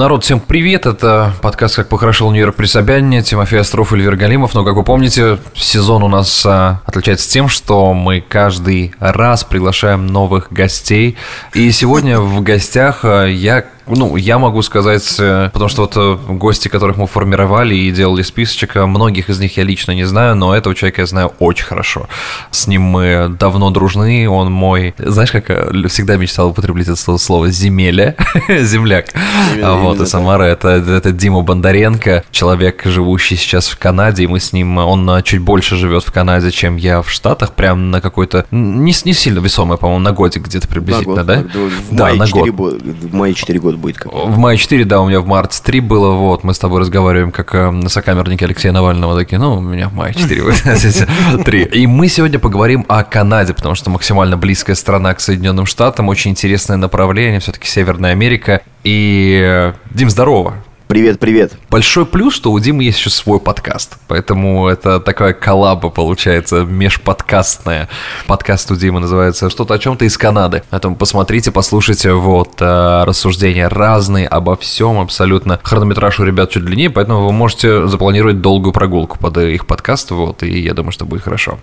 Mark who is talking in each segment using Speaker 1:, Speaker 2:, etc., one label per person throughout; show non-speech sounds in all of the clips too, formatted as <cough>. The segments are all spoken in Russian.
Speaker 1: Народ, всем привет! Это подкаст «Как похорошел Нью-Йорк при Собянине», Тимофей Остров, Эльвир Галимов. Но, как вы помните, сезон у нас а, отличается тем, что мы каждый раз приглашаем новых гостей. И сегодня в гостях а, я ну, я могу сказать, э, потому что вот э, гости, которых мы формировали и делали списочек, э, многих из них я лично не знаю, но этого человека я знаю очень хорошо. С ним мы давно дружны, он мой, знаешь, как всегда мечтал употреблять это слово «земеля», <laughs> земляк. Земля, вот, и Самара, это, это Дима Бондаренко, человек, живущий сейчас в Канаде, и мы с ним, он чуть больше живет в Канаде, чем я в Штатах, прям на какой-то, не, не сильно весомый, по-моему, на годик где-то приблизительно,
Speaker 2: на
Speaker 1: год,
Speaker 2: да? В да, на 4 год. В мае 4 года будет. Как
Speaker 1: в мае 4, да, у меня в марте 3 было, вот, мы с тобой разговариваем, как э, сокамерники Алексея Навального, такие, ну, у меня в мае 4 будет, 3. И мы сегодня поговорим о Канаде, потому что максимально близкая страна к Соединенным Штатам, очень интересное направление, все-таки Северная Америка. И, э, Дим, здорово.
Speaker 2: Привет, привет.
Speaker 1: Большой плюс, что у Димы есть еще свой подкаст. Поэтому это такая коллаба получается межподкастная. Подкаст у Димы называется «Что-то о чем-то из Канады». Поэтому посмотрите, послушайте вот э, рассуждения разные обо всем абсолютно. Хронометраж у ребят чуть длиннее, поэтому вы можете запланировать долгую прогулку под их подкаст. Вот, и я думаю, что будет хорошо.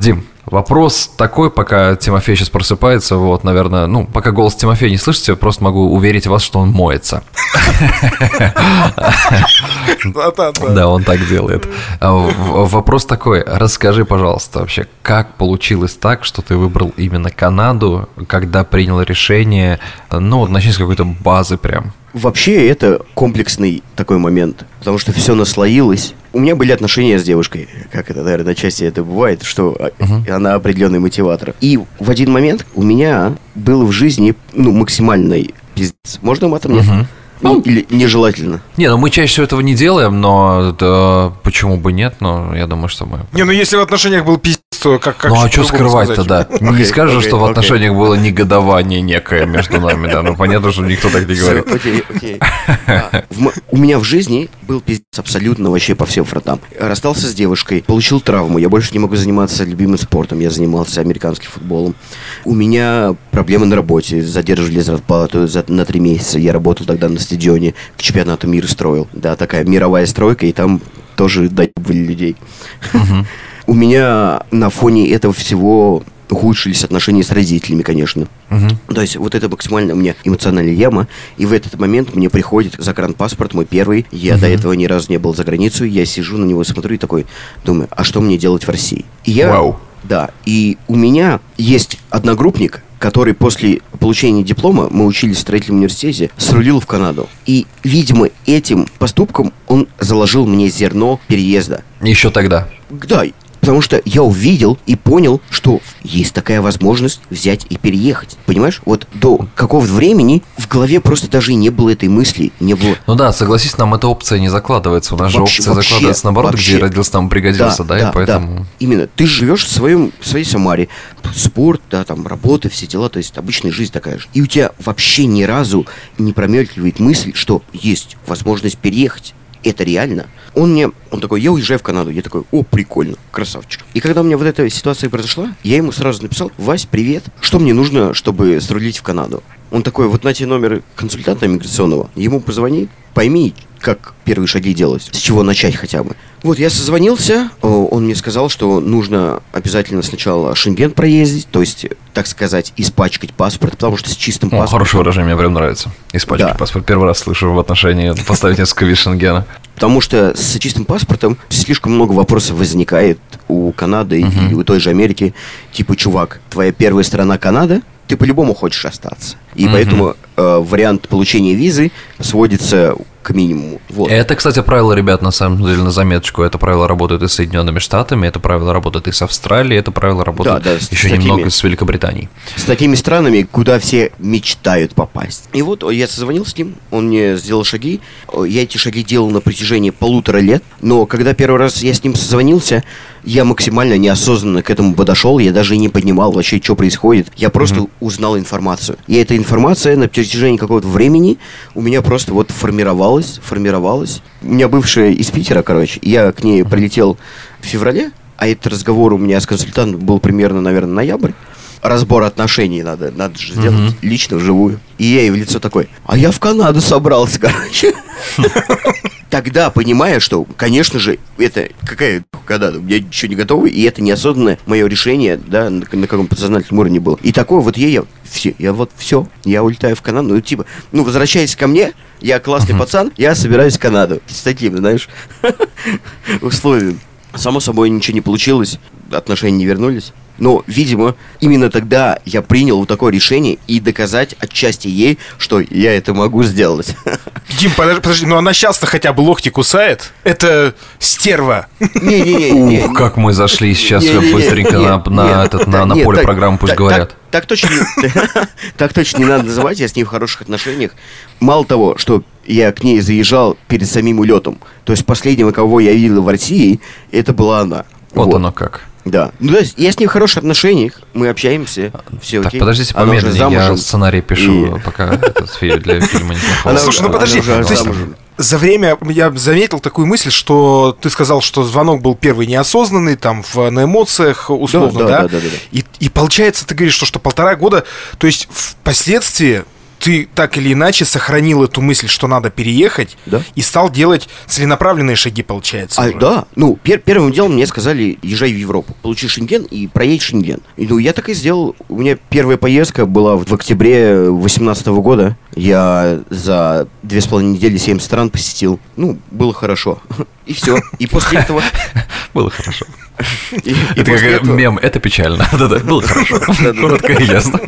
Speaker 1: Дим, Вопрос такой, пока Тимофей сейчас просыпается, вот, наверное, ну, пока голос Тимофея не слышите, просто могу уверить вас, что он моется. Да, он так делает. А вопрос такой, расскажи, пожалуйста, вообще, как получилось так, что ты выбрал именно Канаду, когда принял решение, ну, начни с какой-то базы прям.
Speaker 2: Вообще это комплексный такой момент, потому что все наслоилось. У меня были отношения с девушкой, как это, наверное, на части это бывает, что uh-huh. она определенный мотиватор. И в один момент у меня был в жизни, ну, максимальный пиздец. Можно матом нет? Uh-huh. Ну, или нежелательно.
Speaker 1: Не, ну мы чаще всего этого не делаем, но да, почему бы нет, но я думаю, что мы...
Speaker 3: Не, ну если в отношениях был пиздец, что как, как
Speaker 1: Ну а что скрывать-то, да? Okay, не скажешь, okay, что в отношениях okay. было негодование некое между нами, да? Ну понятно, что никто так не говорит. Окей, окей.
Speaker 2: У меня в жизни был пиздец абсолютно вообще по всем фронтам. Расстался с девушкой, получил травму, я больше не могу заниматься любимым спортом, я занимался американским футболом. У меня проблемы на работе, задерживали зарплату на три месяца. Я работал тогда на стадионе, к чемпионату мира строил. Да, такая мировая стройка, и там тоже были людей. У меня на фоне этого всего ухудшились отношения с родителями, конечно. Угу. То есть вот это максимально у меня эмоциональная яма. И в этот момент мне приходит загранпаспорт, мой первый. Я угу. до этого ни разу не был за границу. Я сижу на него, смотрю и такой думаю, а что мне делать в России? И я... Вау. Да, и у меня есть одногруппник, который после получения диплома, мы учились в строительном университете, срулил в Канаду. И, видимо, этим поступком он заложил мне зерно переезда.
Speaker 1: Еще тогда?
Speaker 2: Да, Потому что я увидел и понял, что есть такая возможность взять и переехать. Понимаешь? Вот до какого-то времени в голове просто даже и не было этой мысли, не было.
Speaker 1: Ну да, согласись, нам эта опция не закладывается. У нас вообще, же опция вообще, закладывается наоборот, вообще. где родился, там пригодился, да, да, да и поэтому... Да.
Speaker 2: Именно. Ты живешь в, своем, в своей Самаре. Спорт, да, там, работа, все дела, то есть обычная жизнь такая же. И у тебя вообще ни разу не промелькивает мысль, что есть возможность переехать это реально. Он мне, он такой, я уезжаю в Канаду. Я такой, о, прикольно, красавчик. И когда у меня вот эта ситуация произошла, я ему сразу написал, Вась, привет, что мне нужно, чтобы срулить в Канаду? Он такой, вот на тебе номер консультанта миграционного, ему позвони, пойми, как первые шаги делать, с чего начать хотя бы. Вот я созвонился, он мне сказал, что нужно обязательно сначала шенген проездить, то есть, так сказать, испачкать паспорт, потому что с чистым
Speaker 1: паспортом... Хорошее выражение, мне прям нравится. Испачкать да. паспорт. Первый раз слышу в отношении поставить несколько вид шенгена.
Speaker 2: Потому что с чистым паспортом слишком много вопросов возникает у Канады uh-huh. и у той же Америки. Типа, чувак, твоя первая страна Канада, ты по-любому хочешь остаться. И mm-hmm. поэтому э, вариант получения визы сводится к минимуму.
Speaker 1: Вот. Это, кстати, правило, ребят, на самом деле, на заметочку. Это правило работает и с Соединенными Штатами, это правило работает и с Австралией, это правило работает да, да, еще такими, немного с Великобританией.
Speaker 2: С такими странами, куда все мечтают попасть. И вот я созвонил с ним, он мне сделал шаги. Я эти шаги делал на протяжении полутора лет. Но когда первый раз я с ним созвонился, я максимально неосознанно к этому подошел. Я даже не понимал вообще, что происходит. Я просто mm-hmm. узнал информацию. И эта информация на протяжении какого-то времени у меня просто вот формировалась формировалась, формировалась. У меня бывшая из Питера, короче, я к ней прилетел в феврале, а этот разговор у меня с консультантом был примерно, наверное, ноябрь. разбор отношений надо, надо же сделать лично, вживую. И я ей в лицо такой, а я в Канаду собрался, короче. <laughs> Тогда, понимая, что, конечно же, это какая у меня ничего не готово, и это неосознанное мое решение, да, на, на каком подсознательном уровне было. И такое вот ей я, все, я вот все, я улетаю в Канаду, ну, типа, ну, возвращаясь ко мне, я классный пацан, я собираюсь в Канаду. С таким, знаешь, <laughs> условием. Само собой, ничего не получилось, отношения не вернулись. Но, видимо, именно тогда я принял вот такое решение и доказать отчасти ей, что я это могу сделать. <laughs>
Speaker 3: Дим, подожди, подожди, но она сейчас-то хотя бы локти кусает? Это стерва.
Speaker 2: Не-не-не.
Speaker 1: Ух, как мы зашли сейчас быстренько на, поле
Speaker 2: так,
Speaker 1: программы «Пусть
Speaker 2: так,
Speaker 1: говорят».
Speaker 2: Так, так точно, не- <laughs> так точно не надо называть, я с ней в хороших отношениях. Мало того, что я к ней заезжал перед самим улетом, то есть последнего, кого я видел в России, это была она.
Speaker 1: Вот, оно как.
Speaker 2: Да. Ну, то есть я с ней в хороших отношениях, мы общаемся, все
Speaker 1: Так,
Speaker 2: окей.
Speaker 1: подождите помедленнее, я сценарий пишу,
Speaker 2: И-
Speaker 1: пока этот фильм для фильма неплохого.
Speaker 2: Она
Speaker 3: Слушай, ну подожди,
Speaker 2: она уже
Speaker 3: то есть
Speaker 2: замужем.
Speaker 3: за время я заметил такую мысль, что ты сказал, что звонок был первый неосознанный, там, в, на эмоциях, условно,
Speaker 2: да,
Speaker 3: да?
Speaker 2: да, да, да, да.
Speaker 3: И, и получается, ты говоришь, что, что полтора года, то есть впоследствии ты так или иначе сохранил эту мысль, что надо переехать,
Speaker 2: Да.
Speaker 3: и стал делать целенаправленные шаги, получается.
Speaker 2: А,
Speaker 3: уже.
Speaker 2: да, ну, пер- первым делом мне сказали, езжай в Европу, получи шенген и проедь шенген. И, ну, я так и сделал. У меня первая поездка была в, в октябре 2018 года. Я за две с половиной недели семь стран посетил. Ну, было хорошо. <laughs> И все. И после этого... <laughs>
Speaker 1: Было хорошо. <laughs> Это как мем, это печально. Да-да, было хорошо. Коротко и ясно.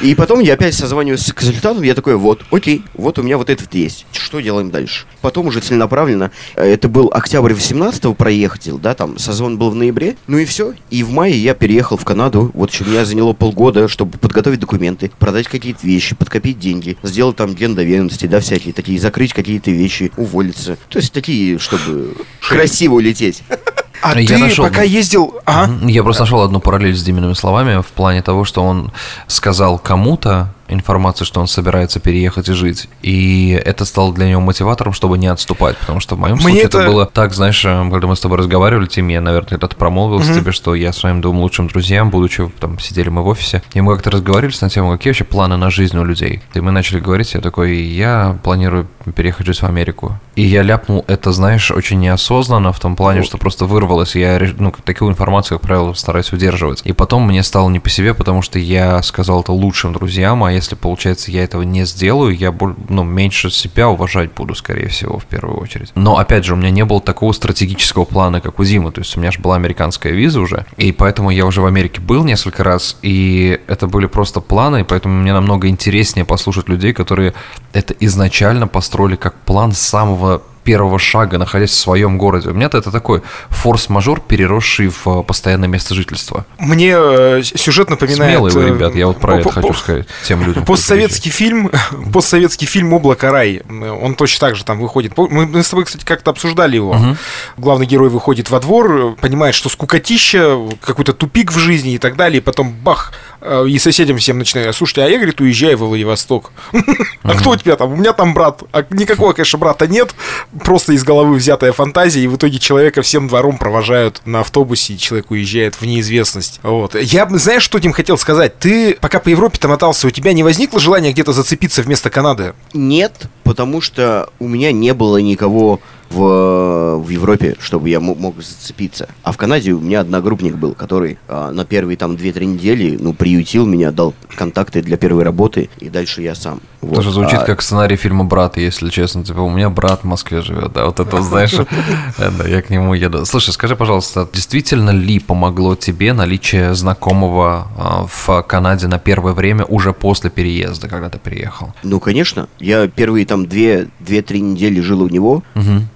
Speaker 2: И потом я опять созваниваюсь с консультантом, я такой, вот, окей, вот у меня вот этот есть. Что делаем дальше? Потом уже целенаправленно, э, это был октябрь 18-го проехал, да, там, созвон был в ноябре, ну и все. И в мае я переехал в Канаду, вот еще меня заняло полгода, чтобы подготовить документы, продать какие-то вещи, подкопить деньги, сделать там ген доверенности, да, всякие такие, закрыть какие-то вещи, уволиться. То есть такие, чтобы <laughs> красиво улететь.
Speaker 3: А
Speaker 1: Я
Speaker 3: ты
Speaker 1: нашел-
Speaker 3: пока ездил... А?
Speaker 1: Мгм. Я просто нашел одну параллель с Димиными словами в плане того, что он сказал кому-то информацию, что он собирается переехать и жить. И это стало для него мотиватором, чтобы не отступать. Потому что в моем
Speaker 3: Мне
Speaker 1: случае это...
Speaker 3: это-
Speaker 1: было так, знаешь, э, когда мы с тобой разговаривали, Тим, я, наверное, когда-то промолвился тебе, что я своим двум лучшим друзьям, будучи, там, сидели мы в офисе, и мы как-то разговаривали на тему, какие вообще планы на жизнь у людей. И мы начали говорить, я такой, я планирую переехать жить в Америку. И я ляпнул это, знаешь, очень неосознанно, в том плане, что просто вырвалось. Я, ну, такую информацию, как правило, стараюсь удерживать. И потом мне стало не по себе, потому что я сказал это лучшим друзьям, а если, получается, я этого не сделаю, я ну, меньше себя уважать буду, скорее всего, в первую очередь. Но, опять же, у меня не было такого стратегического плана, как у Димы. То есть у меня же была американская виза уже, и поэтому я уже в Америке был несколько раз, и это были просто планы, и поэтому мне намного интереснее послушать людей, которые это изначально построили как план с самого первого шага, находясь в своем городе. У меня-то это такой форс-мажор, переросший в э, постоянное место жительства.
Speaker 3: Мне э, сюжет напоминает...
Speaker 1: Смелые вы,
Speaker 3: э,
Speaker 1: ребят, я вот про это хочу сказать тем людям.
Speaker 3: Постсоветский фильм, <laughs> постсоветский фильм «Облако рай». Он точно так же там выходит. Мы, с тобой, кстати, как-то обсуждали его. Главный герой выходит во двор, понимает, что скукотища, какой-то тупик в жизни и так далее, и потом бах, и соседям всем начинает, слушайте, а я, говорит, уезжаю в Владивосток. <laughs> А кто у тебя там? У меня там брат. А никакого, конечно, брата нет, просто из головы взятая фантазия, и в итоге человека всем двором провожают на автобусе, и человек уезжает в неизвестность. Вот. Я, знаешь, что Дим хотел сказать? Ты, пока по Европе-то мотался, у тебя не возникло желания где-то зацепиться вместо Канады?
Speaker 2: Нет, потому что у меня не было никого в, в Европе, чтобы я мо- мог зацепиться. А в Канаде у меня одногруппник был, который а, на первые там 2-3 недели, ну, приютил меня, дал контакты для первой работы, и дальше я сам. Вот.
Speaker 1: Тоже звучит
Speaker 2: А,
Speaker 1: как сценарий фильма «Брат», если честно. Типа, у меня брат в Москве живет, да, вот это, знаешь, э, я к нему еду. Слушай, скажи, пожалуйста, действительно ли помогло тебе наличие знакомого а, в Канаде на первое время уже после переезда, когда ты приехал?
Speaker 2: Ну, конечно. Я первые там 2-3 недели жил у него.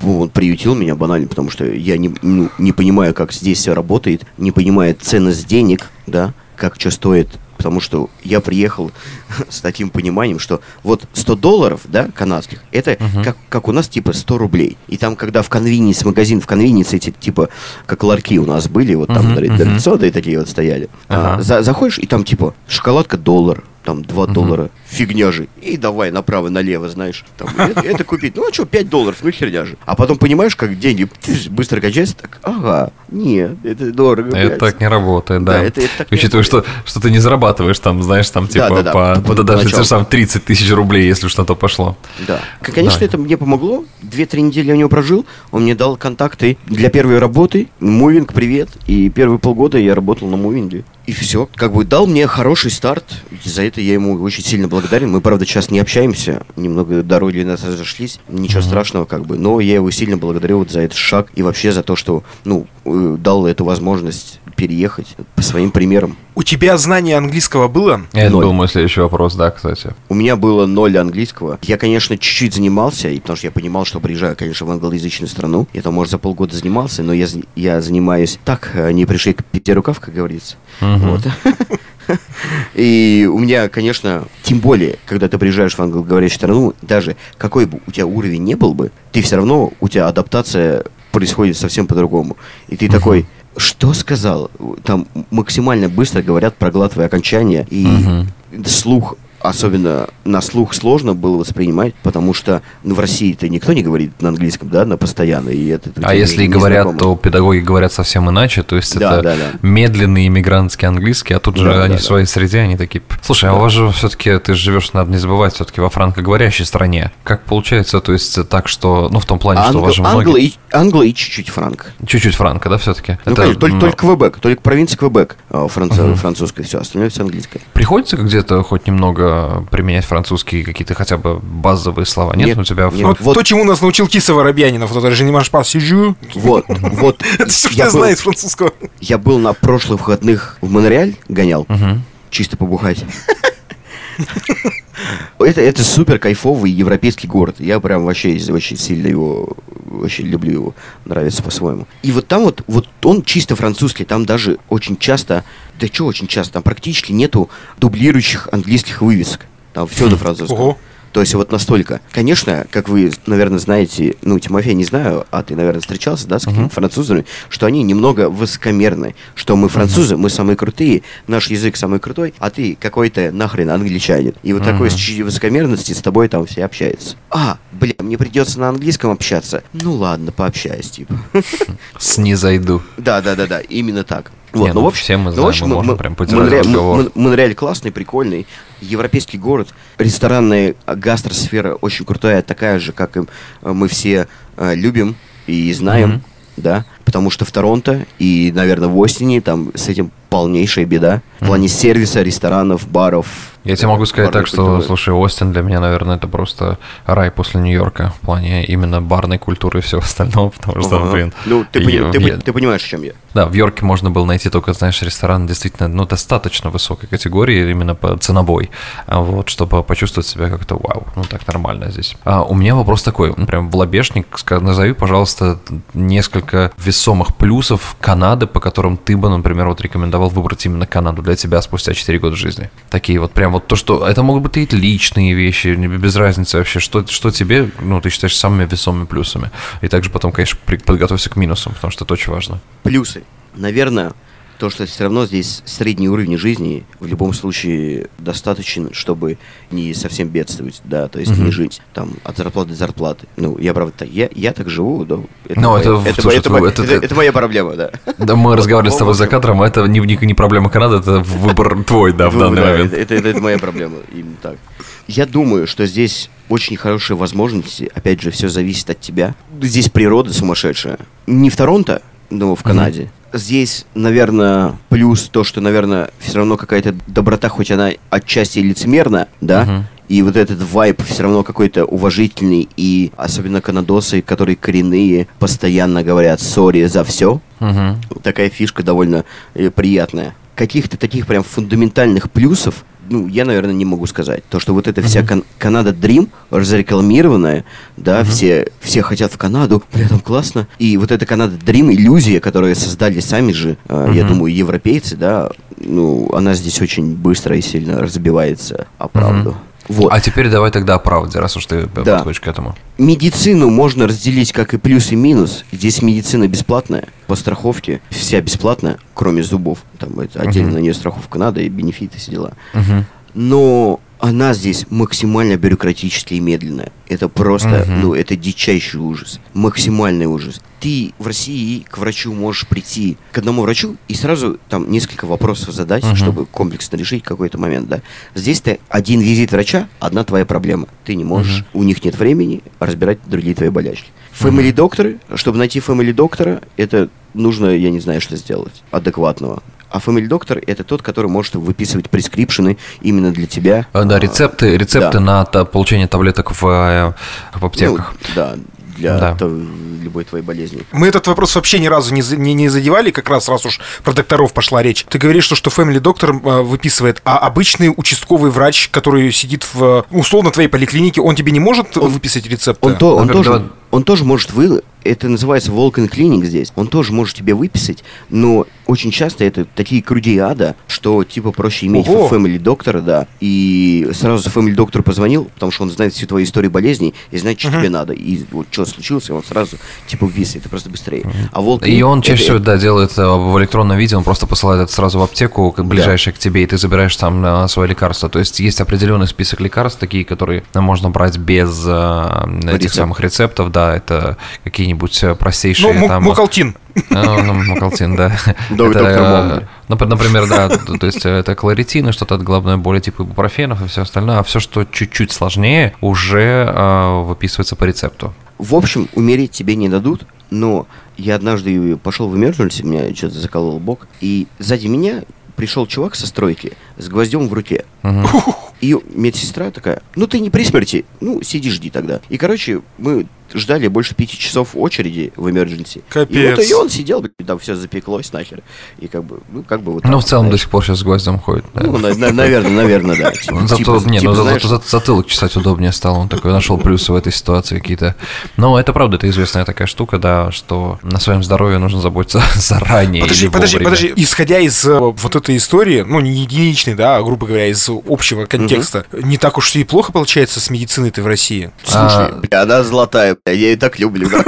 Speaker 2: Ну, Он приютил меня банально, потому что я не, ну, не понимаю, как здесь все работает, не понимаю ценность денег, да, как что стоит. Потому что я приехал <laughs> с таким пониманием, что вот 100 долларов, да, канадских, это как, как у нас типа 100 рублей. И там, когда в конвинис, магазин в конвинис эти типа, как ларьки у нас были, вот там
Speaker 1: Мгм,
Speaker 2: mm
Speaker 1: мгм.
Speaker 2: традиционные такие вот стояли. А,
Speaker 1: Ага.
Speaker 2: за- заходишь, и там типа шоколадка доллар, там 2 доллара, фигня же. И давай направо-налево, знаешь, там, это, это купить. Ну а что, 5 долларов, ну херня же. А потом понимаешь, как деньги быстро качаются, так, ага, нет, это дорого.
Speaker 1: Это
Speaker 2: блядь.
Speaker 1: так не работает, да.
Speaker 2: Да, это- это так не
Speaker 1: Учитывая, что, что ты не зарабатываешь там, знаешь, там типа
Speaker 2: да, да,
Speaker 1: по,
Speaker 2: по-
Speaker 1: да, даже же самые 30 тысяч рублей, если на то пошло.
Speaker 2: Да. Конечно,
Speaker 1: Да.
Speaker 2: это мне помогло. Две-три недели я у него прожил. Он мне дал контакты для первой работы. Мувинг, привет. И первые полгода я работал на мувинге. И все. Как бы дал мне хороший старт. За это я ему очень сильно благодарен. Мы, правда, сейчас не общаемся. Немного дороги нас разошлись. Ничего страшного, как бы. Но я его сильно благодарю вот за этот шаг. И вообще за то, что, ну, э, дал эту возможность переехать по своим примерам.
Speaker 3: У тебя знание английского было?
Speaker 1: Это
Speaker 2: Ноль.
Speaker 1: был мой следующий вопрос, да, кстати.
Speaker 2: У меня было ноль английского. Я, конечно, чуть-чуть занимался, и потому что я понимал, что приезжаю, конечно, в англоязычную страну. Я там, может, за полгода занимался, но я, я занимаюсь так, э, не пришли к пяти рукав, как говорится.
Speaker 1: Мгм.
Speaker 2: Вот. <laughs> И у меня, конечно, тем более, когда ты приезжаешь в англоговорящую страну, даже какой бы у тебя уровень не был бы, ты все равно, у тебя адаптация происходит совсем по-другому. И ты такой, что сказал? Там максимально быстро говорят, проглатывая окончания, и
Speaker 1: Мгм.
Speaker 2: слух особенно на слух сложно было воспринимать, потому что ну, в России-то никто не говорит на английском, да, на постоянно. И это
Speaker 1: А если и
Speaker 2: не-
Speaker 1: говорят,
Speaker 2: незнакомо.
Speaker 1: то педагоги говорят совсем иначе, то есть
Speaker 2: Да,
Speaker 1: это
Speaker 2: да, да.
Speaker 1: медленный иммигрантский английский, а тут же
Speaker 2: Да,
Speaker 1: они
Speaker 2: да,
Speaker 1: в
Speaker 2: да.
Speaker 1: своей среде, они такие... «П, Слушай, а у вас же все-таки, ты живешь, надо не забывать, все-таки во франкоговорящей стране. Как получается, то есть так, что, ну в том плане, что у вас же
Speaker 2: англо
Speaker 1: многие...
Speaker 2: и, англо и чуть-чуть франк.
Speaker 1: Чуть-чуть франко, да, все-таки?
Speaker 2: Ну, конечно, только, только Квебек, только провинция Квебек а, франц- французская, все, остальное все английское.
Speaker 1: Приходится где-то хоть немного применять французские какие-то хотя бы базовые слова? Нет,
Speaker 2: Нет,
Speaker 1: у тебя...
Speaker 2: нет.
Speaker 3: Вот,
Speaker 2: Вот.
Speaker 3: то, чему нас научил Киса Воробьянинов, вот это же не маш pas сижу.
Speaker 2: Вот, вот. <laughs>
Speaker 3: Это все, что
Speaker 2: я
Speaker 3: знаю из французского.
Speaker 2: Я был на прошлых выходных в Монреаль, гонял, чисто побухать. <laughs> Это, это супер кайфовый европейский город. Я прям вообще, очень сильно его, вообще люблю его, нравится по-своему. И вот там вот, вот он чисто французский, там даже очень часто, да что очень часто, там практически нету дублирующих английских вывесок. Там все на <laughs> французском.
Speaker 3: Ого.
Speaker 2: То есть вот настолько. Конечно, как вы, наверное, знаете, ну, Тимофей, не знаю, а ты, наверное, встречался, да, с какими-то французами, что они немного высокомерны, что мы французы, мы самые крутые, наш язык самый крутой, а ты какой-то нахрен англичанин. И вот такой с чуть высокомерности с тобой там все общаются. А, бля, мне придется на английском общаться. Ну ладно, пообщаюсь, типа.
Speaker 1: Снизойду.
Speaker 2: Да, да, да, да, именно так. Вот,
Speaker 1: Не,
Speaker 2: ну,
Speaker 1: ну,
Speaker 2: в общем,
Speaker 1: все мы
Speaker 2: ну, в
Speaker 1: знаем,
Speaker 2: общем,
Speaker 1: мы можем прям
Speaker 2: Монреаль, Монреаль классный, прикольный, европейский город, ресторанная гастросфера очень крутая, такая же, как и э, мы все э, любим и знаем,
Speaker 1: Мгм.
Speaker 2: да, потому что в Торонто и, наверное, в Остине там с этим полнейшая беда в плане сервиса, ресторанов, баров.
Speaker 1: Я тебе могу сказать так, что,
Speaker 2: культуры.
Speaker 1: слушай, Остин для меня, наверное, это просто рай после Нью-Йорка в плане именно барной культуры и всего остального, потому что,
Speaker 2: Ага.
Speaker 1: блин...
Speaker 2: Ну, ты,
Speaker 1: я-
Speaker 2: ты,
Speaker 1: я-
Speaker 2: ты понимаешь, о чем я.
Speaker 1: Да, в Йорке можно было найти только, знаешь, ресторан действительно, ну, достаточно высокой категории, именно по ценовой, а вот, чтобы почувствовать себя как-то вау, ну, так нормально здесь. А у меня вопрос такой, ну, прям в лобешник, назови, пожалуйста, несколько весомых плюсов Канады, по которым ты бы, например, вот рекомендовал выбрать именно Канаду для тебя спустя 4 года жизни. Такие вот прям вот то, что, это могут быть и личные вещи, без разницы вообще, что, что тебе, ну, ты считаешь самыми весомыми плюсами. И также потом, конечно, подготовься к минусам, потому что это очень важно.
Speaker 2: Плюсы. Наверное, то, что все равно здесь средний уровень жизни в любом случае достаточен, чтобы не совсем бедствовать, да, то есть
Speaker 1: Мгм.
Speaker 2: не жить там от зарплаты до зарплаты. Ну, я правда я, я так живу, да. Это,
Speaker 1: Ну,
Speaker 2: моя,
Speaker 1: это,
Speaker 2: это,
Speaker 1: слушай,
Speaker 2: это
Speaker 1: это-
Speaker 2: моя-
Speaker 1: это-
Speaker 2: это- это моя проблема, да.
Speaker 1: Да, мы разговаривали с тобой за кадром, а это не, не, не проблема Канады, это выбор <laughs> твой, да, в данный
Speaker 2: да,
Speaker 1: момент.
Speaker 2: Это, это- это моя проблема, именно так. Я думаю, что здесь очень хорошие возможности, опять же, все зависит от тебя. Здесь природа сумасшедшая. Не в Торонто, но в Канаде. Здесь, наверное, плюс то, что, наверное, все равно какая-то доброта, хоть она отчасти лицемерна, да,
Speaker 1: Мгм.
Speaker 2: и вот этот вайб все равно какой-то уважительный, и особенно канадосы, которые коренные, постоянно говорят «сори» за все,
Speaker 1: Мгм.
Speaker 2: такая фишка довольно э, приятная. Каких-то таких прям фундаментальных плюсов, ну, я, наверное, не могу сказать. То, что вот эта вся кан- Канада Дрим, разрекламированная, да, все, все хотят в Канаду, бля, там классно. И вот эта Канада Дрим, иллюзия, которую создали сами же, э, я думаю, европейцы, да, ну, она здесь очень быстро и сильно разбивается о правду. Вот.
Speaker 1: А теперь давай тогда о правде, раз уж ты
Speaker 2: Да.
Speaker 1: подходишь к этому.
Speaker 2: Медицину можно разделить как и плюс и минус. Здесь медицина бесплатная, по страховке вся бесплатная, кроме зубов. Там это отдельно
Speaker 1: Мгм.
Speaker 2: на нее страховка надо и бенефиты, все дела.
Speaker 1: Мгм.
Speaker 2: Но она здесь максимально бюрократически и медленная. Это просто,
Speaker 1: Мгм.
Speaker 2: ну, это дичайший ужас. Максимальный ужас. Ты в России к врачу можешь прийти к одному врачу и сразу там несколько вопросов задать,
Speaker 1: Мгм.
Speaker 2: чтобы комплексно решить какой-то момент, да. Здесь ты один визит врача, одна твоя проблема. Ты не можешь, у них нет времени разбирать другие твои болячки. Family докторы, чтобы найти family доктора, это нужно, я не знаю, что сделать, адекватного. А family доктор это тот, который может выписывать прескрипшены именно для тебя.
Speaker 1: А, Да,
Speaker 2: А,
Speaker 1: рецепты, рецепты
Speaker 2: да.
Speaker 1: на та- получение таблеток в, э, в аптеках.
Speaker 2: Ну, да, для
Speaker 1: Да.
Speaker 2: то- любой твоей болезни.
Speaker 3: Мы этот вопрос вообще ни разу не, не, не задевали, как раз раз уж про докторов пошла речь. Ты говоришь, что, что Family доктор э, выписывает, а обычный участковый врач, который сидит в условно твоей поликлинике, он тебе не может выписать рецепты?
Speaker 2: Он, то, он,
Speaker 1: Например,
Speaker 2: тоже, он тоже может вы... Это называется Волкин клиник здесь. Он тоже может тебе выписать, но очень часто это такие круги ада, что типа проще иметь
Speaker 3: Ого.
Speaker 2: family доктора, да, и сразу family доктору позвонил, потому что он знает всю твою историю болезней и знает, что тебе надо. И вот что случилось, и он сразу типа выписывает. Это просто быстрее. А Волк
Speaker 1: И он
Speaker 2: это-
Speaker 1: чаще всего, да, делает э, в электронном виде, он просто посылает это сразу в аптеку, как ближайшее к тебе, и ты забираешь там э, свое лекарство. То есть есть определенный список лекарств, такие, которые э, можно брать без э, этих
Speaker 2: Рецепт.
Speaker 1: самых рецептов, да, это какие-нибудь простейшие
Speaker 3: Ну,
Speaker 1: там...
Speaker 3: мукалтин.
Speaker 1: Ну, ну, Мукалтин, да. Это, э, напр- Например, да, то есть это кларитин и что-то от головной боли типа ибупрофенов и все остальное, а все, что чуть-чуть сложнее, уже э, выписывается по рецепту.
Speaker 2: В общем, умереть тебе не дадут, но я однажды пошел в emergency, меня что-то заколол бок, и сзади меня пришел чувак со стройки с гвоздем в руке.
Speaker 1: Мгм.
Speaker 2: И медсестра такая, ну ты не при смерти, ну сиди жди тогда. И, короче, мы ждали больше пяти часов очереди в emergency. И вот
Speaker 3: Капец.
Speaker 2: и он сидел, блин, там все запеклось нахер. И как бы, ну как бы вот
Speaker 1: Ну, в целом до
Speaker 2: знаешь.
Speaker 1: сих пор сейчас с гвоздем ходит. да.
Speaker 2: Ну, на- на- наверное, наверное, да. <laughs> Типа-
Speaker 1: Ну, Зато,
Speaker 2: типа-
Speaker 1: не,
Speaker 2: типа,
Speaker 1: ну,
Speaker 2: знаешь,
Speaker 1: зато за- затылок чесать удобнее стало. Он такой нашел плюсы в этой ситуации какие-то. Но это правда, это известная такая штука, да, что на своем здоровье нужно заботиться <laughs> заранее.
Speaker 3: Подожди,
Speaker 1: или
Speaker 3: подожди,
Speaker 1: вовремя.
Speaker 3: подожди. Исходя из э, вот этой истории, ну, не единичной, да, а, грубо говоря, из общего контекста, не так уж и плохо получается с медициной-то в России.
Speaker 2: Слушай,
Speaker 1: А-
Speaker 2: она золотая, я ее так люблю. <laughs>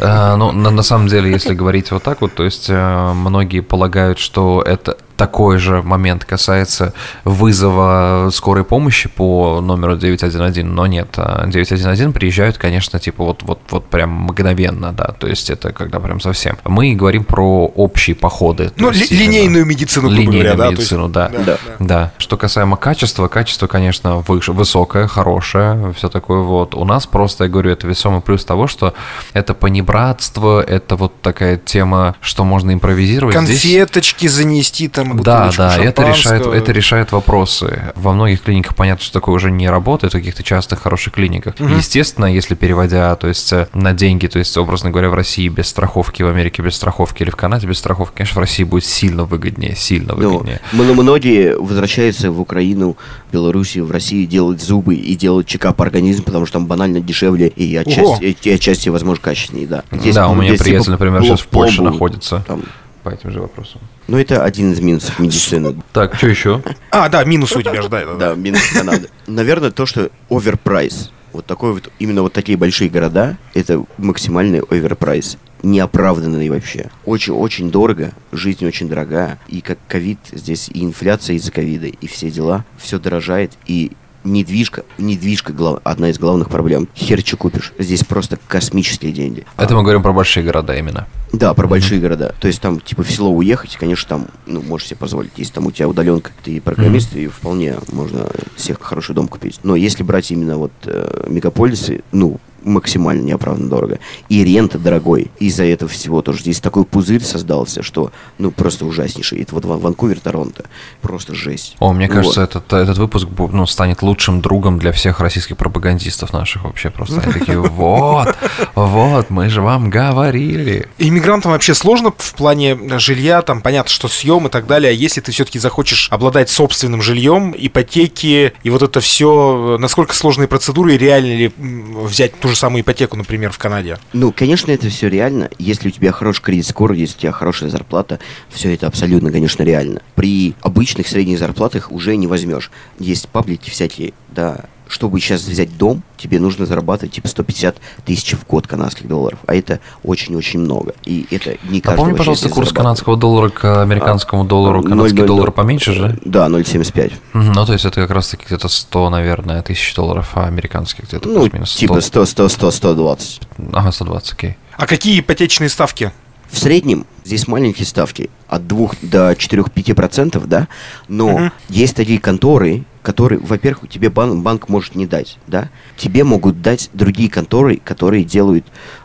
Speaker 1: А, ну, на, на самом деле, если говорить вот так вот, то есть э, многие полагают, что это такой же момент касается вызова скорой помощи по номеру 911, но нет, а 911 приезжают, конечно, типа вот, вот, вот прям мгновенно, да, то есть это когда прям совсем. Мы говорим про общие походы.
Speaker 3: Ну,
Speaker 1: есть
Speaker 3: ли-
Speaker 1: именно-
Speaker 3: линейную медицину, грубо
Speaker 1: Линейную
Speaker 3: говоря, да. то есть-
Speaker 1: медицину, да.
Speaker 2: Да.
Speaker 1: Да. Что касаемо качества, качество, конечно, выше, высокое, хорошее, все такое вот. У нас просто, я говорю, это весомый плюс того, что это понебратство, это вот такая тема, что можно импровизировать. Здесь-
Speaker 3: Конфеточки занести там,
Speaker 1: да,
Speaker 3: бутылочку
Speaker 1: да, это решает, это решает вопросы. Во многих клиниках понятно, что такое уже не работает, в каких-то частных хороших клиниках. Естественно, если переводя, то есть э, на деньги, то есть, образно говоря, в России без страховки, в Америке без страховки или в Канаде без страховки, конечно, в России будет сильно выгоднее, сильно
Speaker 2: Ну,
Speaker 1: выгоднее.
Speaker 2: мно- многие возвращаются в Украину, в Белоруссию, в Россию делать зубы и делать чекап организм, потому что там банально дешевле и
Speaker 3: Ого.
Speaker 2: отчасти, и отчасти возможно, качественнее, да. Здесь-
Speaker 1: да, у меня
Speaker 2: здесь типа
Speaker 1: приятель, например, сейчас в Польше находится
Speaker 2: там.
Speaker 1: По этим же вопросам.
Speaker 2: Ну, это один из минусов медицины.
Speaker 1: Так, что еще?
Speaker 3: А, да, минус у тебя же,
Speaker 2: да, минус Канады. Наверное, то, что overprice. Вот такой вот, именно вот такие большие города, это максимальный overprice. Неоправданный вообще. Очень-очень дорого, жизнь очень дорогая. И как ковид здесь, и инфляция из-за ковида, и все дела, все дорожает, и недвижка, недвижка глав- одна из главных проблем. Хер че купишь. Здесь просто космические деньги.
Speaker 1: Это мы говорим про большие города именно.
Speaker 2: Да, про большие города. То есть там, типа, в село уехать, конечно, там, ну, можешь себе позволить. Если там у тебя удаленка, ты программист, и вполне можно себе хороший дом купить. Но если брать именно вот э, мегаполисы, ну, максимально неоправданно дорого. И рента дорогой. Из-за этого всего тоже здесь такой пузырь создался, что, ну, просто ужаснейший. Это вот Ван- Ванкувер, Торонто. Просто жесть.
Speaker 1: О, мне
Speaker 2: Вот.
Speaker 1: кажется, этот, этот выпуск ну, станет лучшим другом для всех российских пропагандистов наших вообще. Просто они такие, <laughs> вот, вот, мы же вам говорили.
Speaker 3: Иммигрантам вообще сложно в плане жилья, там понятно, что съем и так далее, а если ты все-таки захочешь обладать собственным жильем, ипотеки и вот это все, насколько сложные процедуры и реально ли взять ту же самую ипотеку, например, в Канаде?
Speaker 2: Ну, конечно, это все реально. Если у тебя хороший кредит скор, если у тебя хорошая зарплата, все это абсолютно, конечно, реально. При обычных средних зарплатах уже не возьмешь. Есть паблики всякие, да, чтобы сейчас взять дом, тебе нужно зарабатывать типа 150 тысяч в год канадских долларов. А это очень-очень много. И это не каждый
Speaker 1: Напомни, пожалуйста, курс канадского доллара к американскому доллару.
Speaker 2: А,
Speaker 1: Канадский
Speaker 2: 0,00.
Speaker 1: доллар поменьше же?
Speaker 2: Да, 0,75.
Speaker 1: Мгм, Ну, то есть это как раз-таки где-то 100, наверное, тысяч долларов, а американских где-то
Speaker 2: Ну,
Speaker 1: плюс-минус 100.
Speaker 2: типа 100, 100, 100, 120.
Speaker 1: Ага, 120, окей.
Speaker 3: А какие ипотечные ставки?
Speaker 2: В среднем здесь маленькие ставки от 2 до 4-5%, да, но
Speaker 3: Мгм.
Speaker 2: есть такие конторы, которые, во-первых, тебе банк, банк может не дать, да, тебе могут дать другие конторы, которые делают,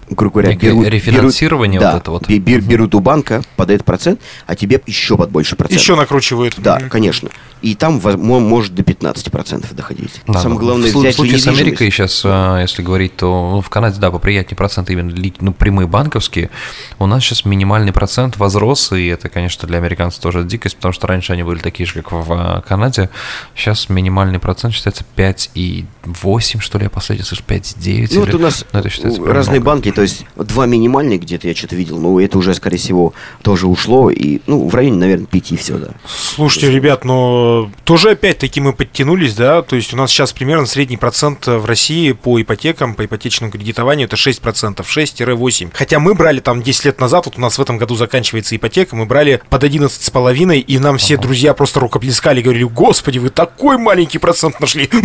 Speaker 2: грубо говоря, берут,
Speaker 1: рефинансирование
Speaker 2: берут-
Speaker 1: вот
Speaker 2: да,
Speaker 1: это вот.
Speaker 2: бе- бе- берут у банка под этот процент, а тебе еще под больше процент.
Speaker 3: Еще накручивают.
Speaker 2: Да,
Speaker 3: Мгм.
Speaker 2: конечно. И там может до 15% доходить.
Speaker 1: Да,
Speaker 2: Самое главное
Speaker 1: в,
Speaker 2: взять
Speaker 1: в случае с. Америкой сейчас, а, если говорить, то ну, в Канаде, да, поприятнее проценты именно ну, прямые банковские. У нас сейчас минимальный процент возрос, и это, конечно, для американцев тоже дикость, потому что раньше они были такие же, как в а, Канаде. Сейчас минимальный процент считается 5,8, что ли, я последний слышу, 5,9.
Speaker 2: Ну, вот
Speaker 1: или-
Speaker 2: у нас
Speaker 1: ну,
Speaker 2: разные
Speaker 1: много.
Speaker 2: банки, то есть два минимальных где-то я что-то видел, но это уже, скорее всего, тоже ушло, и, ну, в районе, наверное, пяти все, да.
Speaker 3: Слушайте, ребят, но тоже опять-таки мы подтянулись, да, то есть у нас сейчас примерно средний процент в России по ипотекам, по ипотечному кредитованию это 6%, 6-8. Хотя мы брали там 10 лет назад, вот у нас в этом году заканчивается ипотека, мы брали под 11,5, и нам все друзья просто рукоплескали и говорили, господи, вы такой маленький процент нашли. <laughs>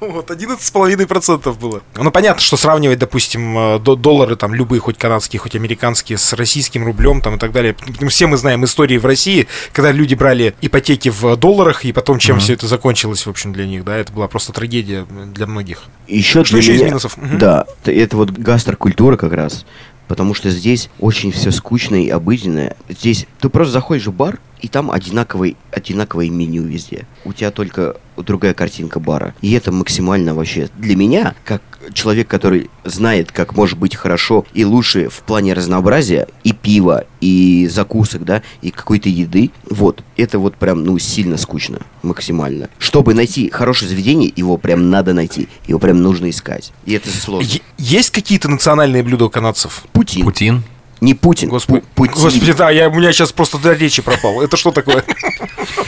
Speaker 3: Вот, 11,5% было. Ну, понятно, что сравнивать, допустим, э, до- доллары, там, любые, хоть канадские, хоть американские, с российским рублем, там, и так далее. Ну, Все мы знаем истории в России, когда люди брали ипотеки в долларах, и потом, чем все это закончилось, в общем, для них, да, это была просто трагедия для многих.
Speaker 2: Еще
Speaker 3: Что
Speaker 2: для
Speaker 3: еще из
Speaker 2: меня-
Speaker 3: минусов? Мгм.
Speaker 2: Да, это вот гастрокультура как раз. Потому что здесь очень все скучное и обыденное. Здесь ты просто заходишь в бар, и там одинаковый, одинаковое меню везде. У тебя только другая картинка бара. И это максимально вообще для меня, как человек, который знает, как может быть хорошо и лучше в плане разнообразия и пива, и закусок, да, и какой-то еды. Вот, это вот прям, ну, сильно скучно, максимально. Чтобы найти хорошее заведение, его прям надо найти, его прям нужно искать. И это сложно.
Speaker 3: Е- Есть какие-то национальные блюда у канадцев?
Speaker 2: Путин.
Speaker 1: Путин.
Speaker 2: Не Путин,
Speaker 3: Господи,
Speaker 2: Пу- Путин.
Speaker 3: Господи, да, я, у меня сейчас просто до речи пропал. Это что такое?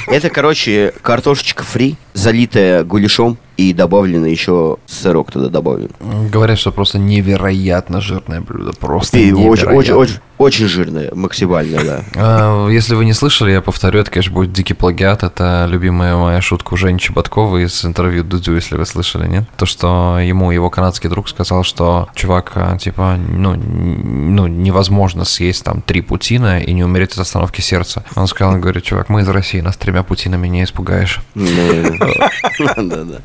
Speaker 2: Это, короче, картошечка фри, залитая гуляшом и добавлено еще сырок туда добавлен.
Speaker 1: Говорят, что просто невероятно жирное блюдо. Просто
Speaker 2: И очень, очень, очень, очень жирное, максимально, да. <laughs>
Speaker 1: А, Если вы не слышали, я повторю, это, конечно, будет дикий плагиат. Это любимая моя шутка у Жени Чеботковой из интервью Дудю, если вы слышали, нет? То, что ему его канадский друг сказал, что чувак, а, типа, ну, ну, невозможно съесть там три путина и не умереть от остановки сердца. Он сказал, он говорит, чувак, мы из России, нас тремя путинами не испугаешь. <laughs>
Speaker 2: Да-да.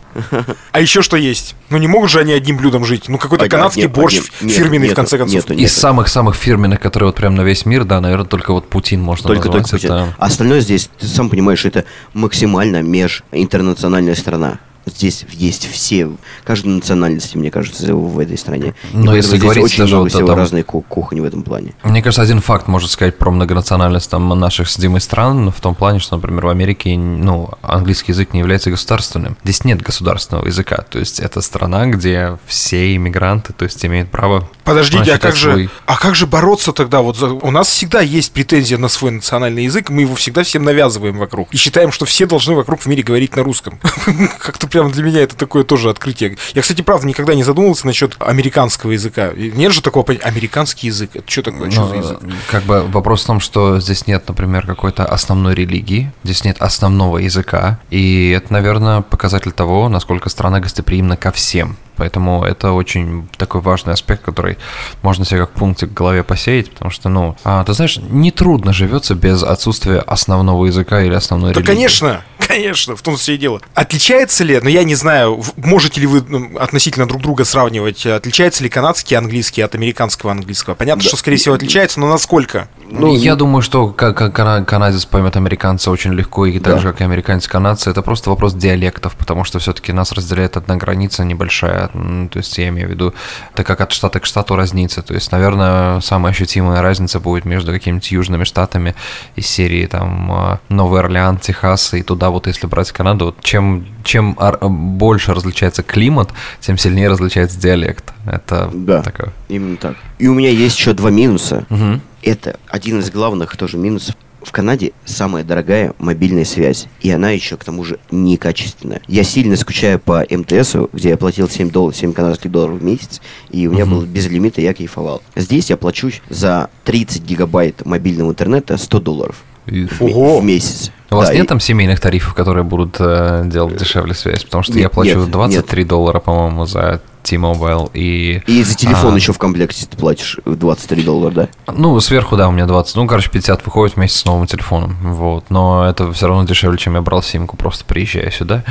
Speaker 3: А еще что есть? Ну не могут же они одним блюдом жить. Ну какой-то
Speaker 2: Один-
Speaker 3: канадский
Speaker 2: один-
Speaker 3: борщ
Speaker 2: нет,
Speaker 3: фирменный в
Speaker 2: нету,
Speaker 3: конце концов.
Speaker 2: нету,
Speaker 1: Из
Speaker 2: нету.
Speaker 1: самых-самых фирменных, которые вот прям на весь мир, да, наверное, только вот Путин можно
Speaker 2: Только только
Speaker 1: назвать.
Speaker 2: Путин.
Speaker 1: Это-
Speaker 2: А Остальное здесь, ты сам понимаешь, это максимально межинтернациональная страна. Здесь есть все, каждой национальности, мне кажется, в этой стране. И
Speaker 1: Но
Speaker 2: поэтому
Speaker 1: если
Speaker 2: здесь
Speaker 1: говорить
Speaker 2: очень
Speaker 1: даже
Speaker 2: много
Speaker 1: вот о
Speaker 2: всего разной ку- кухни в этом плане.
Speaker 1: Мне кажется, один факт может сказать про многонациональность там наших с Димой стран, в том плане, что, например, в Америке, ну, английский язык не является государственным. Здесь нет государственного языка, то есть это страна, где все иммигранты, то есть имеют право
Speaker 3: Подождите, а как же,
Speaker 1: свой-
Speaker 3: а как же бороться тогда? Вот за- у нас всегда есть претензия на свой национальный язык, мы его всегда всем навязываем вокруг и считаем, что все должны вокруг в мире говорить на русском. <laughs> Как-то прямо для меня это такое тоже открытие. Я, кстати, правда никогда не задумывался насчет американского языка. Нет же такого понятия. Американский язык. Это что такое? Что
Speaker 1: Ну,
Speaker 3: за язык?
Speaker 1: Как бы вопрос в том, что здесь нет, например, какой-то основной религии, здесь нет основного языка, и это, наверное, показатель того, насколько страна гостеприимна ко всем. Поэтому это очень такой важный аспект, который можно себе как пунктик в голове посеять, потому что, ну, а, ты знаешь, нетрудно живется без отсутствия основного языка или основной
Speaker 3: Да,
Speaker 1: религии.
Speaker 3: конечно, конечно, в том все и дело. Отличается ли, ну я не знаю, можете ли вы ну, относительно друг друга сравнивать, отличается ли канадский английский от американского английского? Понятно, что, скорее всего, отличается, но насколько?
Speaker 2: Ну,
Speaker 1: я думаю, что ка- ка- кана- канадец поймет американца очень легко, и так
Speaker 2: Да.
Speaker 1: же, как и американец канадца, это просто вопрос диалектов, потому что все-таки нас разделяет одна граница небольшая, м, то есть я имею в виду, это как от штата к штату разница, то есть, наверное, самая ощутимая разница будет между какими-то южными штатами из серии там э, Новый Орлеан, Техас и туда вот если брать Канаду, вот чем, чем больше различается климат, тем сильнее различается диалект. Это
Speaker 2: Да.
Speaker 1: такое.
Speaker 2: Именно так. И у меня есть еще два минуса.
Speaker 1: Мгм.
Speaker 2: Это один из главных тоже минусов в Канаде самая дорогая мобильная связь, и она еще к тому же некачественная. Я сильно скучаю по МТСу, где я платил 7 долларов, 7 канадских долларов в месяц, и у меня
Speaker 1: Мгм.
Speaker 2: был без лимита, я кайфовал. Здесь я плачу за 30 гигабайт мобильного интернета 100 долларов
Speaker 1: И-
Speaker 3: Ого!
Speaker 2: в месяц.
Speaker 1: У вас
Speaker 2: Да,
Speaker 1: нет
Speaker 2: и-
Speaker 1: там семейных тарифов, которые будут э, делать дешевле связь? Потому что
Speaker 2: Нет,
Speaker 1: я плачу
Speaker 2: нет,
Speaker 1: 23 доллара, по-моему, за T-Mobile и...
Speaker 2: И за телефон
Speaker 1: А.
Speaker 2: еще в комплекте ты платишь 23 доллара, да?
Speaker 1: Ну, сверху, да, у меня 20. Ну, короче, 50 выходит вместе с новым телефоном. Вот. Но это все равно дешевле, чем я брал симку, просто приезжая сюда.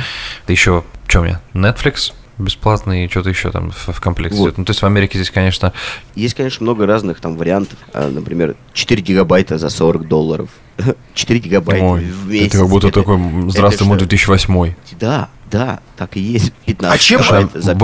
Speaker 1: Еще, что у меня? Netflix бесплатный, и что-то еще там в, в комплекте
Speaker 2: Вот.
Speaker 1: идет. Ну, то есть в Америке здесь, конечно,
Speaker 2: Есть, конечно, много разных там вариантов. А, Например, 4 гигабайта за 40 долларов. <laughs> 4 гигабайта
Speaker 1: ой,
Speaker 2: в месяц.
Speaker 1: это как будто
Speaker 2: Это-
Speaker 1: такой, здравствуй, мой
Speaker 2: что?
Speaker 1: 2008
Speaker 2: Да, да, так и есть. 15
Speaker 3: А чем-
Speaker 1: в,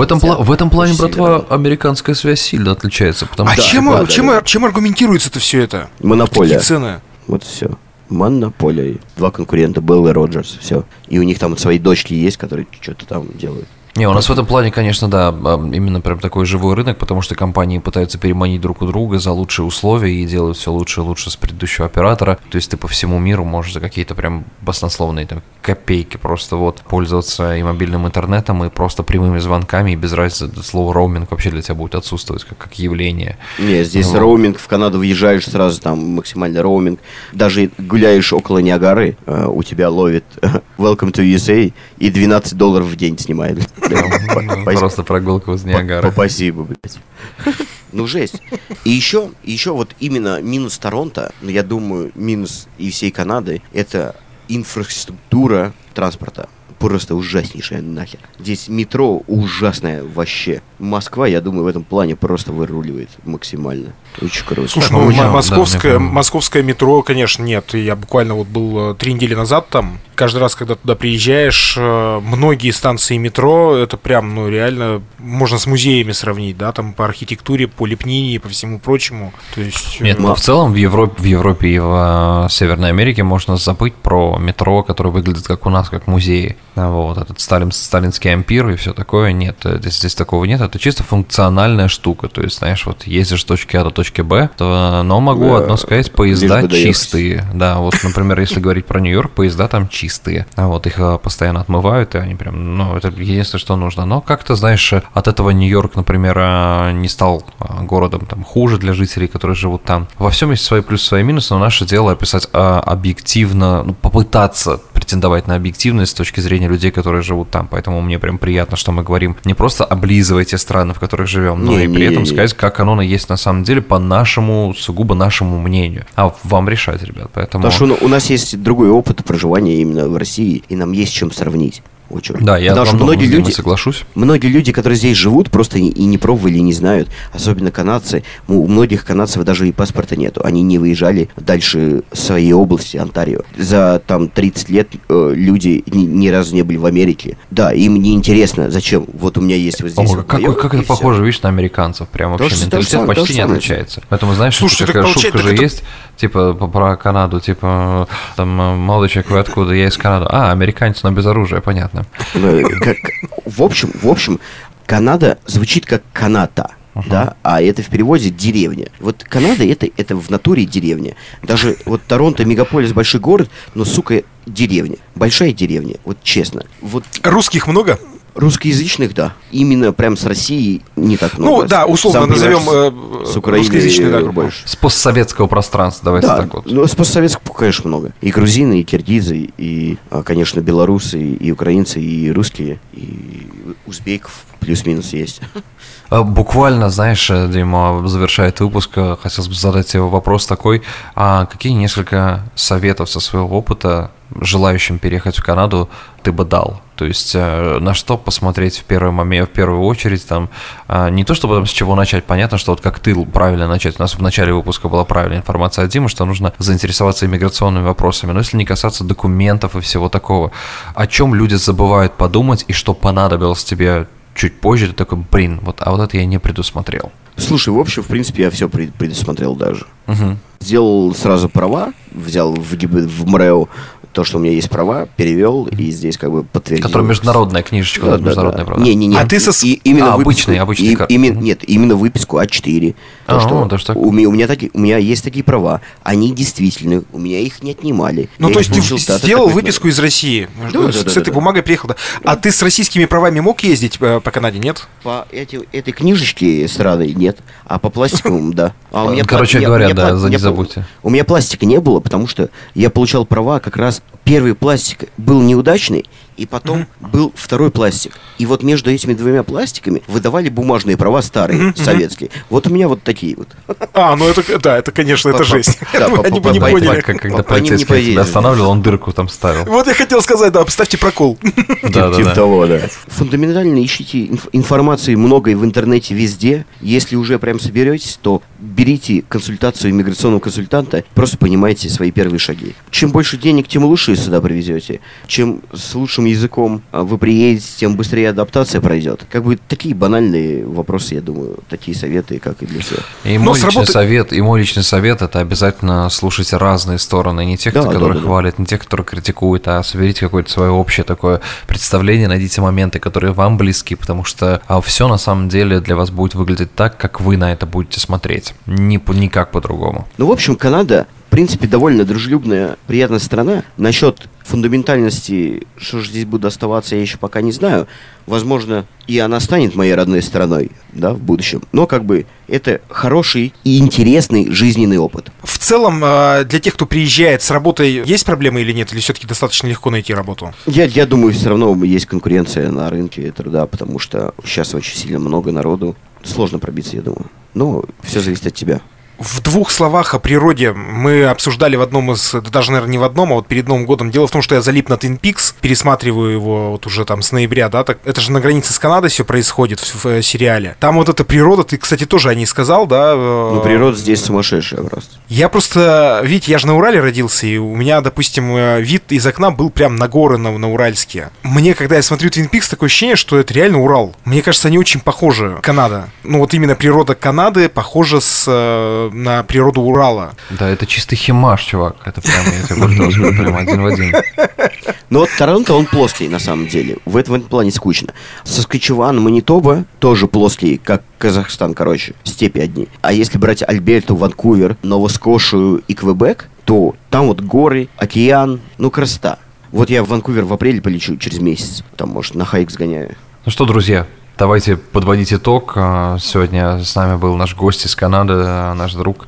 Speaker 1: этом,
Speaker 2: 50.
Speaker 1: пла- в этом плане, братва,
Speaker 2: разные.
Speaker 1: американская связь сильно отличается. Потому
Speaker 3: А
Speaker 2: Да,
Speaker 3: чем,
Speaker 2: да, да,
Speaker 3: чем,
Speaker 2: да.
Speaker 3: чем аргументируется-то все это?
Speaker 2: Монополия.
Speaker 3: Такие цены.
Speaker 2: Вот все. Монополия. Два конкурента, Белл и Роджерс, все. И у них там вот свои дочки есть, которые что-то там делают.
Speaker 1: Не, у нас в этом плане, конечно, да, именно прям такой живой рынок, потому что компании пытаются переманить друг у друга за лучшие условия и делают все лучше и лучше с предыдущего оператора. То есть ты по всему миру можешь за какие-то прям баснословные там, копейки просто вот пользоваться и мобильным интернетом, и просто прямыми звонками, и без разницы, слово роуминг вообще для тебя будет отсутствовать как, как явление.
Speaker 2: Не, здесь
Speaker 1: Вот.
Speaker 2: роуминг, в Канаду въезжаешь сразу, там максимальный роуминг. Даже гуляешь около Ниагары, э, у тебя ловит <laughs> Welcome to USA и 12 долларов в день снимает. <laughs>
Speaker 1: Просто прогулка возле Ниагары.
Speaker 2: Спасибо, блядь. <laughs> Ну, жесть. И еще, еще вот именно минус Торонто, ну, я думаю, минус и всей Канады, это инфраструктура транспорта. Просто ужаснейшая нахер. Здесь метро ужасное вообще. Москва, я думаю, в этом плане просто выруливает максимально. Очень круто.
Speaker 3: Слушай,
Speaker 1: Ну, да,
Speaker 3: московское,
Speaker 1: прям-
Speaker 3: московское метро, конечно, нет. Я буквально вот был э, три недели назад там. Каждый раз, когда туда приезжаешь, э, многие станции метро, это прям, ну, реально, можно с музеями сравнить, да, там по архитектуре, по лепнине и по всему прочему. То есть...
Speaker 1: Нет,
Speaker 3: э,
Speaker 1: ну в целом в Европе, в Европе и в Северной Америке можно забыть про метро, которое выглядит как у нас, как музей. А Вот, этот Сталин, сталинский ампир и все такое. Нет, здесь, здесь такого нет. Это чисто функциональная штука. То есть, знаешь, вот ездишь с точки А до точки Б, то, но могу
Speaker 2: Да,
Speaker 1: одно сказать, поезда чистые. Да, вот, например, если говорить про Нью-Йорк, поезда там чистые. А вот их э, постоянно отмывают, и они прям, ну, это единственное, что нужно. Но как-то, знаешь, от этого Нью-Йорк, например, э, не стал э, городом там хуже для жителей, которые живут там. Во всем есть свои плюсы, свои минусы, но наше дело описать объективно, ну, попытаться претендовать на объективность с точки зрения людей, которые живут там. Поэтому мне прям приятно, что мы говорим не просто облизывая те страны, в которых живем, но и при этом
Speaker 2: Не-не-не.
Speaker 1: сказать, как оно есть на самом деле по нашему, сугубо нашему мнению. А вам решать, ребят. Поэтому...
Speaker 2: Потому что у нас есть другой опыт проживания именно в России, и нам есть чем сравнить. Чё.
Speaker 1: Да, я
Speaker 2: Потому что многие люди,
Speaker 1: соглашусь.
Speaker 2: Многие люди, которые здесь живут, просто и, и не пробовали, и не знают. Особенно канадцы. У многих канадцев даже и паспорта нету. Они не выезжали дальше своей области, Онтарио. За там 30 лет э, люди ни, ни разу не были в Америке. Да, им не интересно, зачем. Вот у меня есть вот здесь.
Speaker 1: О,
Speaker 2: вот
Speaker 1: как,
Speaker 2: моё,
Speaker 1: как это
Speaker 2: всё.
Speaker 1: похоже, видишь, на американцев. Прям
Speaker 2: То
Speaker 1: вообще
Speaker 2: то
Speaker 1: менталитет
Speaker 2: то
Speaker 1: почти
Speaker 2: же
Speaker 1: не отличается. Поэтому, знаешь,
Speaker 3: Слушайте,
Speaker 1: такая шутка
Speaker 3: так
Speaker 1: же
Speaker 3: это-
Speaker 1: есть, типа, про Канаду, типа, там, молодой человек, вы откуда? Я из Канады. А, американец, но без оружия, понятно.
Speaker 2: Ну, как- в общем, в общем, Канада звучит как Каната. Да, а это в переводе деревня. Вот Канада это, это в натуре деревня. Даже вот Торонто мегаполис большой город, но сука деревня. Большая деревня, вот честно. Вот
Speaker 3: Русских много?
Speaker 2: Русскоязычных, да. Именно прям с Россией не так много.
Speaker 3: Ну, да, условно
Speaker 2: Сам
Speaker 3: назовем э,
Speaker 2: с Украины
Speaker 3: русскоязычные, да,
Speaker 2: больше.
Speaker 1: С постсоветского пространства, давайте
Speaker 2: Да,
Speaker 1: так вот.
Speaker 2: ну, с постсоветских, конечно, много. И грузины, и киргизы, и, а, конечно, белорусы, и украинцы, и русские, и узбеков плюс-минус есть. <laughs>
Speaker 1: А, Буквально, знаешь, э, Дима, завершая этот выпуск, э, хотелось бы задать тебе вопрос такой. А какие несколько советов со своего опыта желающим переехать в Канаду ты бы дал? То есть э, на что посмотреть в первый момент, в первую очередь, там, не то чтобы там с чего начать, понятно, что вот как ты правильно начать. У нас в начале выпуска была правильная информация от Димы, что нужно заинтересоваться иммиграционными вопросами, но если не касаться документов и всего такого, о чем люди забывают подумать и что понадобилось тебе чуть позже, ты такой, блин, вот, а вот это я не предусмотрел.
Speaker 2: Слушай, в общем, в принципе, я все предусмотрел даже.
Speaker 1: Мгм.
Speaker 2: Сделал сразу права, взял в, в МРЭО то, что у меня есть права, перевел и здесь как бы подтвердил.
Speaker 1: Которая международная книжечка,
Speaker 2: Да, да,
Speaker 1: международная,
Speaker 2: да.
Speaker 1: правда?
Speaker 2: Не, не, не.
Speaker 3: А ты со-
Speaker 2: И- именно
Speaker 1: А,
Speaker 2: выписку-
Speaker 1: обычный, обычный
Speaker 2: и-
Speaker 1: как?
Speaker 2: име-
Speaker 1: Мгм.
Speaker 2: Нет, именно выписку А4. То,
Speaker 1: А,
Speaker 2: что
Speaker 1: даже так?
Speaker 2: у, меня, у, меня таки- у меня есть такие права. Они действительны. У меня их не отнимали.
Speaker 3: Ну,
Speaker 2: Я
Speaker 3: то есть ты сделал
Speaker 2: такой,
Speaker 3: выписку из России.
Speaker 2: Да, да,
Speaker 3: с,
Speaker 2: да,
Speaker 3: с этой
Speaker 2: да.
Speaker 3: бумагой приехал. да. А ты с российскими правами мог ездить э, по Канаде, нет?
Speaker 2: По эти- этой книжечке с Радой нет, а по пластиковым да. А у меня
Speaker 1: Короче говоря, да, не забудьте.
Speaker 2: У меня пластика не было, потому что я получал права как раз первый пластик был неудачный, и потом был второй пластик. И вот между этими двумя пластиками выдавали бумажные права старые, советские. Вот у меня вот такие вот.
Speaker 3: А, ну это, да, это, конечно, это жесть. <laughs> <laughs> Они бы не
Speaker 2: по-
Speaker 3: поняли.
Speaker 1: Когда полицейский тебя останавливал, он дырку там ставил.
Speaker 3: Вот я хотел сказать, да, поставьте прокол. <laughs>
Speaker 1: Да, да, да.
Speaker 2: Фундаментально ищите инф- информации много и в интернете везде. Если уже прям соберетесь, то берите консультацию иммиграционного консультанта, просто понимайте свои первые шаги. Чем больше денег, тем лучше сюда привезете. Чем с лучшим языком а, вы приедете, тем быстрее адаптация пройдет. Как бы такие банальные вопросы, я думаю, такие советы, как и для всех.
Speaker 1: И
Speaker 3: Но
Speaker 1: мой личный
Speaker 3: сработает-
Speaker 1: совет, и мой личный совет это обязательно слушать разные стороны, не тех,
Speaker 2: Да,
Speaker 1: которые
Speaker 2: да, да, да.
Speaker 1: хвалят, не тех, которые критикуют, а соберите какое-то свое общее такое представление, найдите моменты, которые вам близки, потому что все на самом деле для вас будет выглядеть так, как вы на это будете смотреть, не по- никак по-другому.
Speaker 2: Ну, в общем, Канада, принципе, довольно дружелюбная, приятная страна. Насчет фундаментальности, что же здесь буду оставаться, я еще пока не знаю. Возможно, и она станет моей родной страной, да, в будущем. Но, как бы, это хороший и интересный жизненный опыт.
Speaker 3: В целом, э, для тех, кто приезжает с работой, есть проблемы или нет? Или все-таки достаточно легко найти работу?
Speaker 2: Я, я думаю, все равно есть конкуренция на рынке труда, потому что сейчас очень сильно много народу. Сложно пробиться, я думаю. Но все зависит от тебя.
Speaker 3: В двух словах о природе мы обсуждали в одном из, да даже, наверное, не в одном, а вот перед Новым годом. Дело в том, что я залип на Twin Peaks, пересматриваю его вот уже там с ноября, да, так, это же на границе с Канадой все происходит в, в, э, сериале. Там вот эта природа, ты, кстати, тоже о ней сказал, да? э,
Speaker 2: Ну, природа здесь сумасшедшая просто.
Speaker 3: Я просто, видите, я же на Урале родился, и у меня, допустим, э, вид из окна был прям на горы на, на Уральске. Мне, когда я смотрю Twin Peaks, такое ощущение, что это реально Урал. Мне кажется, они очень похожи, Канада. Ну вот именно природа Канады похожа с, э, на природу Урала.
Speaker 1: Да, это чистый химаш, чувак. Это прям, я тебе говорю, тоже прям один в один.
Speaker 2: Но вот Торонто, он плоский, на самом деле. В этом, в этом плане скучно. Соскочеван, Манитоба тоже плоский, как Казахстан, короче, степи одни. А если брать Альберту, Ванкувер, Новоскошию и Квебек, то там вот горы, океан, ну, красота. Вот я в Ванкувер в апреле полечу через месяц. Там, может, на хайк сгоняю.
Speaker 1: Ну что, друзья, давайте подводить итог. А, Сегодня с нами был наш гость из Канады, а, наш друг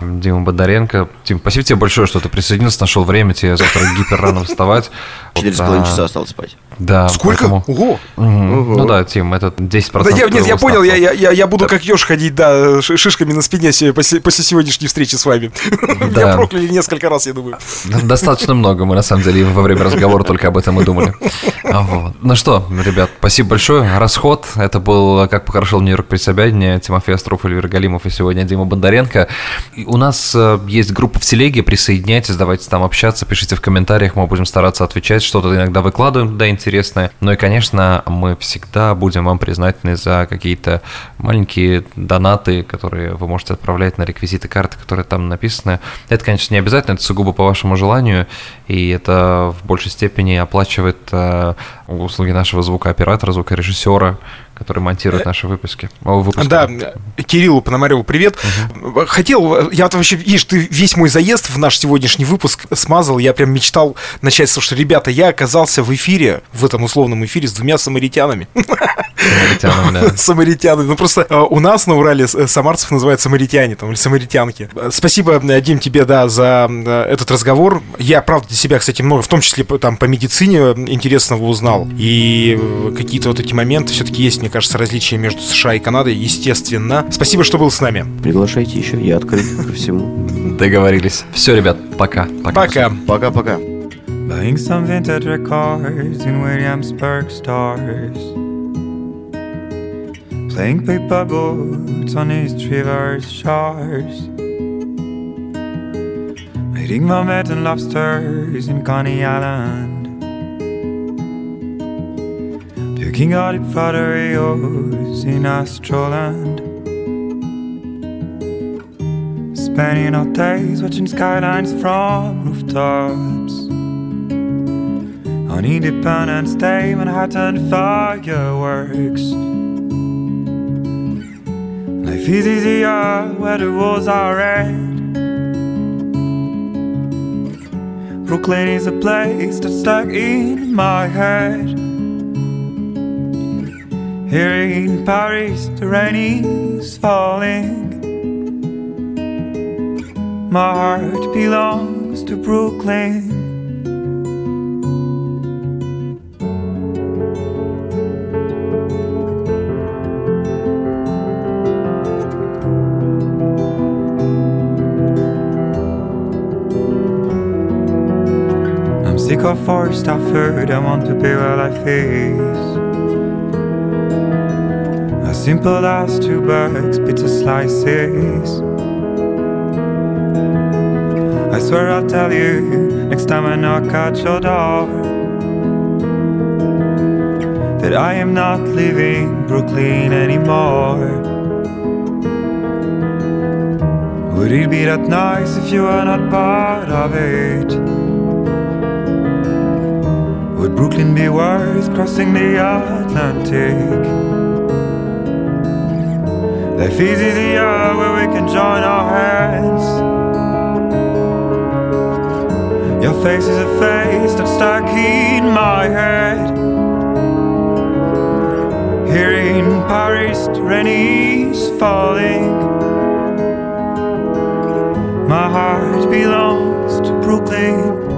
Speaker 1: Дима Бондаренко. Дим, спасибо тебе большое, что ты присоединился, нашел время, тебе завтра гипер рано вставать.
Speaker 2: Четыре с половиной часа осталось спать.
Speaker 1: Да,
Speaker 3: Сколько?
Speaker 1: поэтому-
Speaker 3: Ого!
Speaker 1: Мгм.
Speaker 2: Ого.
Speaker 1: Ну да, Тим, это 10%
Speaker 3: Да, я, нет, я понял, я, я, я, я буду как еж ходить, да, шишками на спине после, после сегодняшней встречи с вами. <laughs> Меня
Speaker 1: Да.
Speaker 3: прокляли несколько раз, я думаю.
Speaker 1: Достаточно много, мы на самом деле во время разговора только об этом и думали. <laughs> А вот. Ну что, ребят, спасибо большое. Расход. Это был «Как похорошел Нью-Йорк при Собянине». Тимофей Остров, Эльвир Галимов и сегодня Дима Бондаренко. И у нас э, есть группа в телеге, присоединяйтесь, давайте там общаться, пишите в комментариях, мы будем стараться отвечать, что-то иногда выкладываем, да, интересное. Ну и, конечно, мы всегда будем вам признательны за какие-то маленькие донаты, которые вы можете отправлять на реквизиты карты, которые там написаны. Это, конечно, не обязательно, это сугубо по вашему желанию, и это в большей степени оплачивает э, услуги нашего звукооператора, звукорежиссера, который монтирует наши выпуски. О, выпуски.
Speaker 3: Да, Кириллу Пономареву привет. Хотел, я вот вообще, видишь, ты весь мой заезд в наш сегодняшний выпуск смазал. Я прям мечтал начать с того, что, ребята, я оказался в эфире, в этом условном эфире с двумя самаритянами.
Speaker 1: Самаритянам, да. <laughs>
Speaker 3: Самаритяны. Ну просто э, у нас на Урале э, самарцев называют самаритяне там, или самаритянки. Э, Спасибо, э, Дим, тебе, да, за э, этот разговор. Я, правда, для себя, кстати, много, в том числе там по медицине э, интересного узнал. И э, какие-то вот эти моменты все-таки есть, мне кажется, различия между США и Канадой, естественно. Спасибо, что был с нами.
Speaker 2: Приглашайте еще, я открыт ко всему.
Speaker 1: Договорились. Все, ребят, пока.
Speaker 3: Пока.
Speaker 2: Пока-пока.
Speaker 4: Buying some vintage records in Williamsburg stores. Playing paper boats on East River's shores. Eating mermaids and lobsters in Coney Island. At Foderios in Astroland. Spending our days watching skylines from rooftops. On Independence Day, Manhattan fireworks. Life is easier where the walls are red. Brooklyn is a place that's stuck in my head. Here in Paris, the rain is falling. My heart belongs to Brooklyn. I'm sick of forced effort, I want to be where life is. Simple as two bags, pizza slices. I swear I'll tell you next time I knock at your door that I am not leaving Brooklyn anymore. Would it be that nice if you were not part of it? Would Brooklyn be worth crossing the Atlantic? Life is easier where we can join our hands. Your face is a face that's stuck in my head. Here in Paris, rain is falling. My heart belongs to Brooklyn.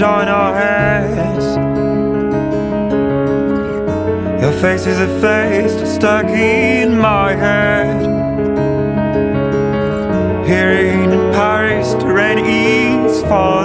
Speaker 4: Can join our heads. Your face is a face stuck in my head. Here in Paris, the rain is falling.